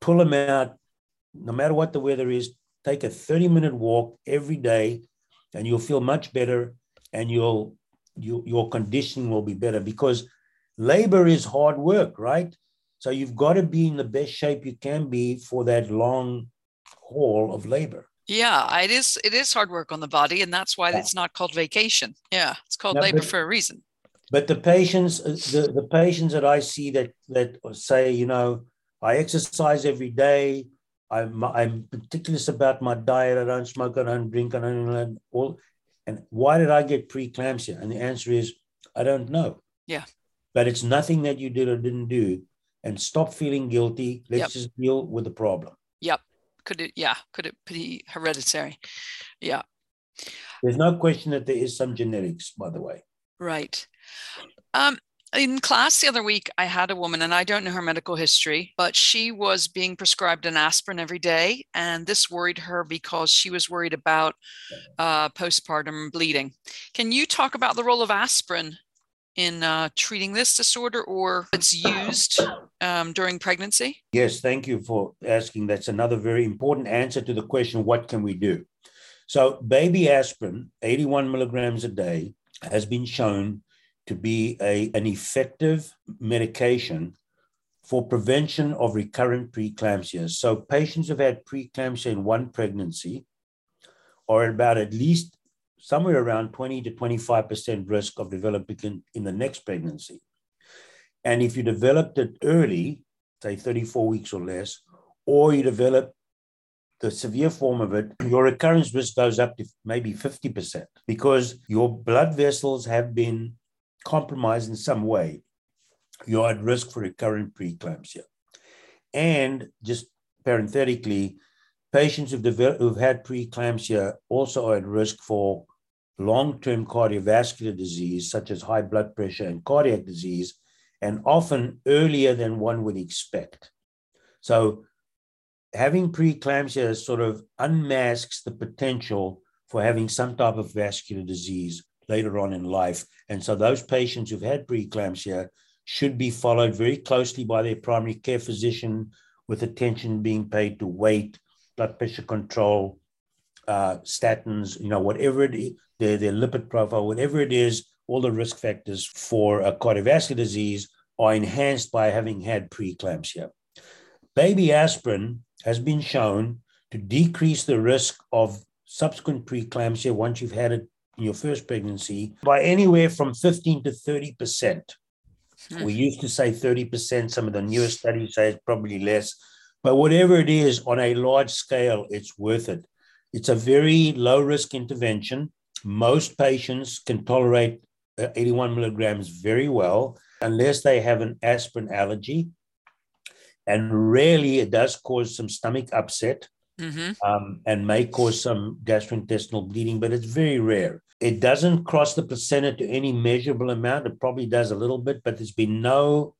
pull them out, no matter what the weather is, take a 30 minute walk every day and you'll feel much better and you'll you, your conditioning will be better because labor is hard work right so you've got to be in the best shape you can be for that long haul of labor Yeah, it is. It is hard work on the body, and that's why Yeah. it's not called vacation. Yeah, it's called No, labor but- for a reason. But the patients, uh, the, the patients that I see that that say, you know, I exercise every day. I'm I'm meticulous about my diet. I don't smoke. I don't drink. I don't all. And why did I get preeclampsia? And the answer is, I don't know. Yeah. But it's nothing that you did or didn't do. And stop feeling guilty. Let's Yep. just deal with the problem. Yep. Could it? Yeah. Could it be hereditary? Yeah. There's no question that there is some genetics, by the way. Right. Um, in class the other week, I had a woman, and I don't know her medical history, but she was being prescribed an aspirin every day. And this worried her because she was worried about uh, postpartum bleeding. Can you talk about the role of aspirin in uh, treating this disorder or it's used um, during pregnancy? Yes, thank you for asking. That's another very important answer to the question what can we do? So, baby aspirin, 81 milligrams a day, has been shown to be a, an effective medication for prevention of recurrent preeclampsia. So, patients who've had preeclampsia in one pregnancy are at about at least somewhere around 20 to 25% risk of developing in, the next pregnancy. And if you developed it early, say 34 weeks or less, or you develop the severe form of it, your recurrence risk goes up to maybe 50% because your blood vessels have been compromised in some way. You're at risk for recurrent preeclampsia. And just parenthetically, patients who've, developed, who've had preeclampsia also are at risk for long term cardiovascular disease, such as high blood pressure and cardiac disease, and often earlier than one would expect. So, having preeclampsia sort of unmasks the potential for having some type of vascular disease later on in life. And so, those patients who've had preeclampsia should be followed very closely by their primary care physician with attention being paid to weight, blood pressure control, uh, statins, you know, whatever it is, their, their lipid profile, whatever it is, all the risk factors for a cardiovascular disease are enhanced by having had preeclampsia. Baby aspirin has been shown to decrease the risk of subsequent preeclampsia once you've had it in your first pregnancy by anywhere from 15 to 30 percent. Hmm. We used to say 30%. Some of the newer studies say it's probably less. But whatever it is, on a large scale, it's worth it. It's a very low risk intervention. Most patients can tolerate uh, 81 milligrams very well, unless they have an aspirin allergy. And rarely it does cause some stomach upset hmm um, and may cause some gastrointestinal bleeding, but it's very rare. It doesn't cross the placenta to any measurable amount. It probably does a little bit, but there's been no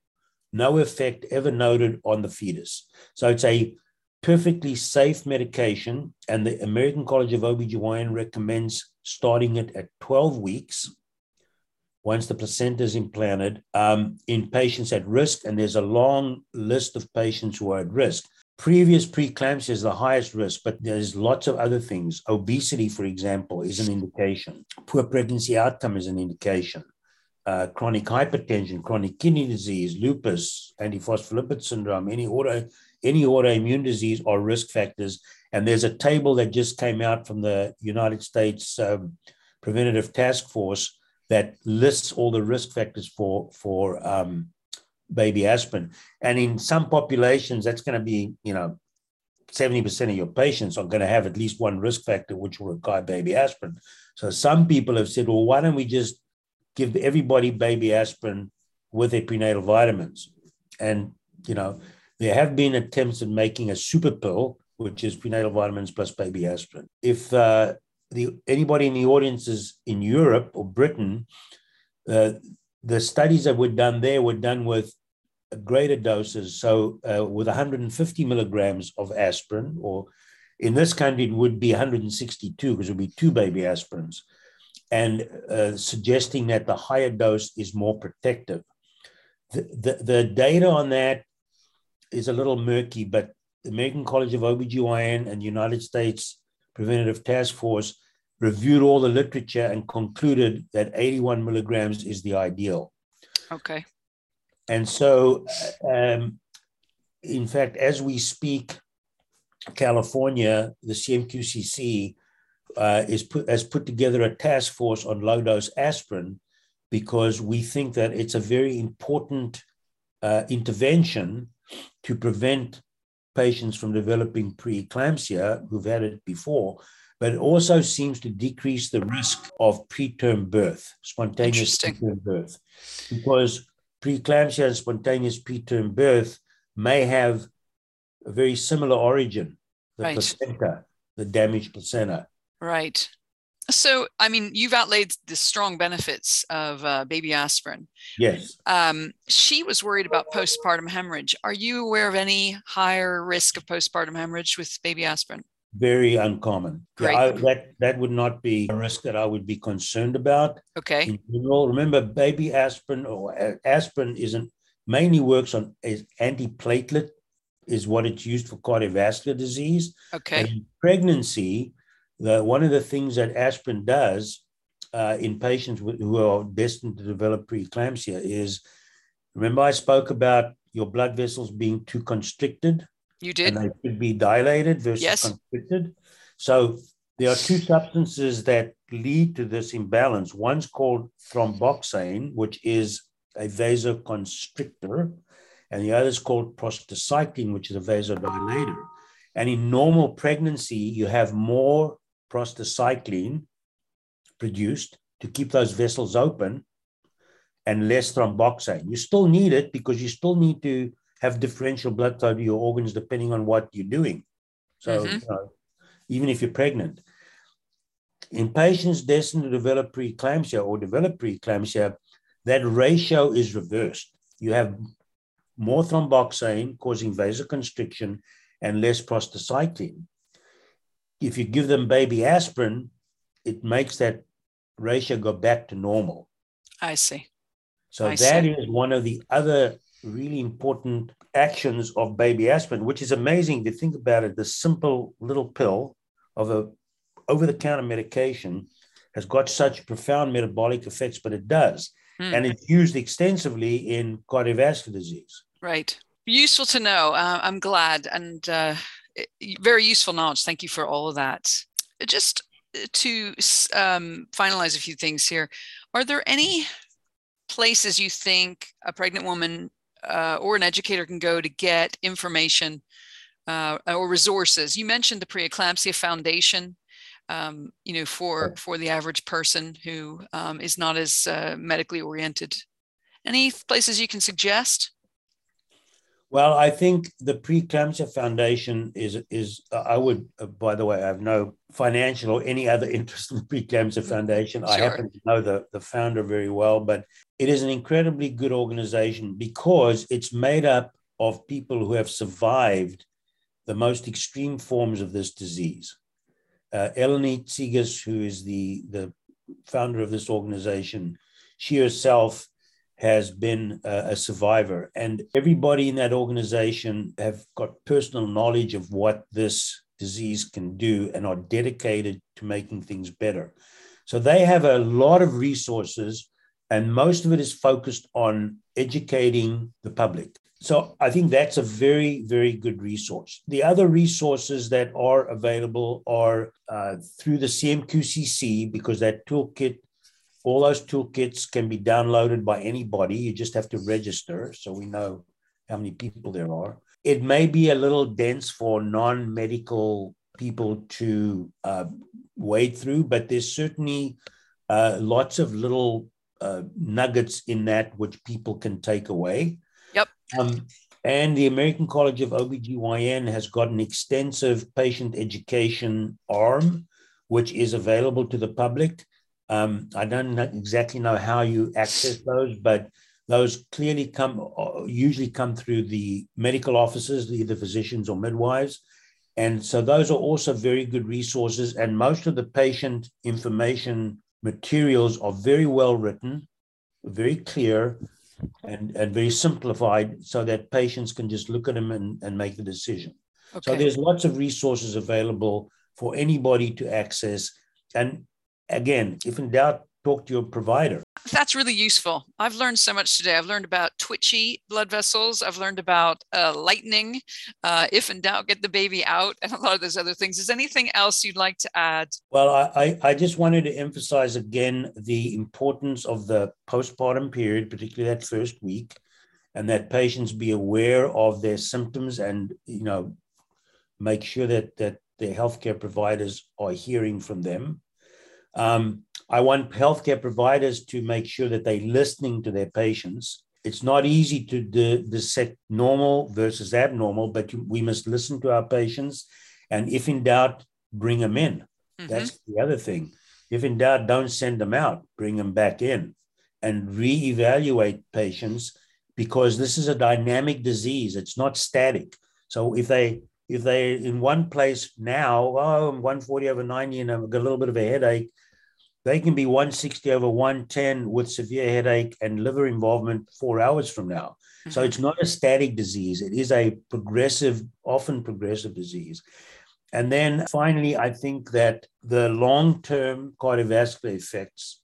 no effect ever noted on the fetus. So it's a perfectly safe medication, and the American College of OBGYN recommends starting it at 12 weeks once the placenta is implanted um, in patients at risk. And there's a long list of patients who are at risk. Previous preeclampsia is the highest risk, but there's lots of other things. Obesity, for example, is an indication. Poor pregnancy outcome is an indication. Uh, chronic hypertension, chronic kidney disease, lupus, antiphospholipid syndrome, any auto any autoimmune disease are risk factors. And there's a table that just came out from the United States um, Preventative Task Force that lists all the risk factors for for um, baby aspirin. And in some populations, that's going to be, you know, 70% of your patients are going to have at least one risk factor, which will require baby aspirin. So some people have said, well, why don't we just give everybody baby aspirin with their prenatal vitamins? And, you know, there have been attempts at making a super pill, which is prenatal vitamins plus baby aspirin. If uh, the anybody in the audience is in Europe or Britain, uh, the studies that were done there were done with greater doses. So uh, with 150 milligrams of aspirin, or in this country, it would be 162 because it would be two baby aspirins, and uh, suggesting that the higher dose is more protective. The, the, the data on that is a little murky, but the American College of OBGYN and United States Preventative Task Force reviewed all the literature and concluded that 81 milligrams is the ideal. Okay. And so, um, in fact, as we speak, California, the CMQCC uh, is put, has put together a task force on low dose aspirin because we think that it's a very important uh, intervention to prevent patients from developing preeclampsia who've had it before, but it also seems to decrease the risk of preterm birth, spontaneous preterm birth, because preeclampsia and spontaneous preterm birth may have a very similar origin, the right. placenta, the damaged placenta. Right. So, I mean, you've outlaid the strong benefits of uh, baby aspirin. Yes. Um, she was worried about postpartum hemorrhage. Are you aware of any higher risk of postpartum hemorrhage with baby aspirin? Very uncommon. Great. I, that that would not be a risk that I would be concerned about. Okay. In general, remember, baby aspirin or aspirin isn't mainly works on is antiplatelet is what it's used for cardiovascular disease. Okay. And pregnancy, the one of the things that aspirin does uh, in patients with, who are destined to develop preeclampsia is remember I spoke about your blood vessels being too constricted. You did. And they should be dilated versus yes. constricted. So there are two substances that lead to this imbalance. One's called thromboxane, which is a vasoconstrictor, and the other is called prostacyclin, which is a vasodilator. And in normal pregnancy, you have more prostacyclin produced to keep those vessels open and less thromboxane. You still need it because you still need to have differential blood flow to your organs depending on what you're doing. So, mm-hmm. you know, even if you're pregnant. In patients destined to develop preeclampsia or develop preeclampsia, that ratio is reversed. You have more thromboxane causing vasoconstriction and less prostacyclin if you give them baby aspirin, it makes that ratio go back to normal. I see. So I that see. is one of the other really important actions of baby aspirin, which is amazing to think about it. The simple little pill of a over-the-counter medication has got such profound metabolic effects, but it does. Mm. And it's used extensively in cardiovascular disease. Right. Useful to know. Uh, I'm glad. And uh, very useful knowledge. Thank you for all of that. Just uh, to um, finalize a few things here, are there any places you think a pregnant woman uh, or an educator can go to get information uh, or resources? You mentioned the Preeclampsia Foundation. Um, you know, for for the average person who um, is not as uh, medically oriented. Any places you can suggest? Well, I think the Preeclampsia Foundation is is I would uh, by the way I have no financial or any other interest in the Preeclampsia Foundation. Sure. I happen to know the the founder very well, but it is an incredibly good organization because it's made up of people who have survived the most extreme forms of this disease. Uh, Eleni Tsigas, who is the the founder of this organization, she herself has been a, a survivor. And everybody in that organization have got personal knowledge of what this disease can do and are dedicated to making things better. So they have a lot of resources, and most of it is focused on educating the public. So I think that's a very, very good resource. The other resources that are available are uh, through the CMQCC, because that toolkit all those toolkits can be downloaded by anybody. You just have to register so we know how many people there are. It may be a little dense for non medical people to uh, wade through, but there's certainly uh, lots of little uh, nuggets in that which people can take away. Yep. Um, and the American College of OBGYN has got an extensive patient education arm, which is available to the public. Um, I don't know exactly know how you access those, but those clearly come usually come through the medical offices, either physicians or midwives. And so those are also very good resources. And most of the patient information materials are very well written, very clear, and, and very simplified so that patients can just look at them and, and make the decision. Okay. So there's lots of resources available for anybody to access. And again, if in doubt, talk to your provider. That's really useful. I've learned so much today. I've learned about twitchy blood vessels. I've learned about uh, lightning. Uh, if in doubt, get the baby out, and a lot of those other things. Is anything else you'd like to add? Well, I, I just wanted to emphasize again the importance of the postpartum period, particularly that first week, and that patients be aware of their symptoms and you know make sure that that their healthcare providers are hearing from them. Um, I want healthcare providers to make sure that they're listening to their patients. It's not easy to dissect normal versus abnormal, but you, we must listen to our patients. And if in doubt, bring them in. Mm-hmm. That's the other thing. If in doubt, don't send them out, bring them back in and reevaluate patients because this is a dynamic disease. It's not static. So if they if they're in one place now, oh, I'm 140 over 90 and I've got a little bit of a headache, they can be 160 over 110 with severe headache and liver involvement four hours from now. Mm-hmm. So it's not a static disease. It is a progressive, often progressive disease. And then finally, I think that the long term cardiovascular effects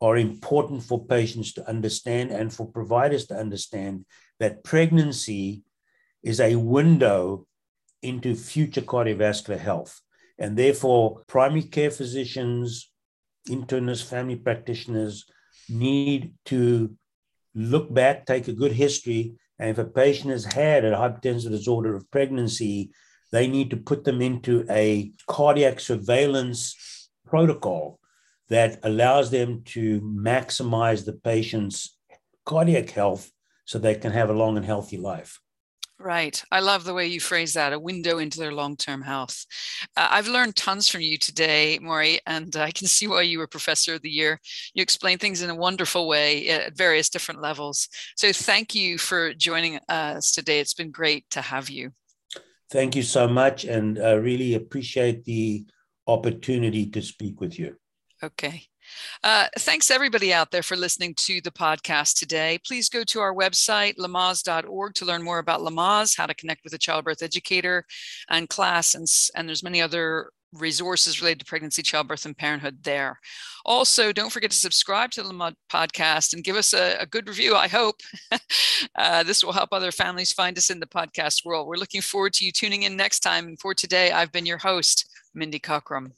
are important for patients to understand and for providers to understand that pregnancy is a window into future cardiovascular health. And therefore, primary care physicians, internists, family practitioners need to look back, take a good history, and if a patient has had a hypertensive disorder of pregnancy, they need to put them into a cardiac surveillance protocol that allows them to maximize the patient's cardiac health so they can have a long and healthy life. Right. I love the way you phrase that a window into their long term health. Uh, I've learned tons from you today, Maury, and uh, I can see why you were Professor of the Year. You explain things in a wonderful way uh, at various different levels. So thank you for joining uh, us today. It's been great to have you. Thank you so much, and I really appreciate the opportunity to speak with you. Okay. Uh, thanks everybody out there for listening to the podcast today. Please go to our website, lamaze.org, to learn more about Lamaze, how to connect with a childbirth educator and class, and, and there's many other resources related to pregnancy, childbirth, and parenthood there. Also, don't forget to subscribe to the Lamaze podcast and give us a, a good review, I hope. uh, this will help other families find us in the podcast world. We're looking forward to you tuning in next time. And for today, I've been your host, Mindy Cockeram.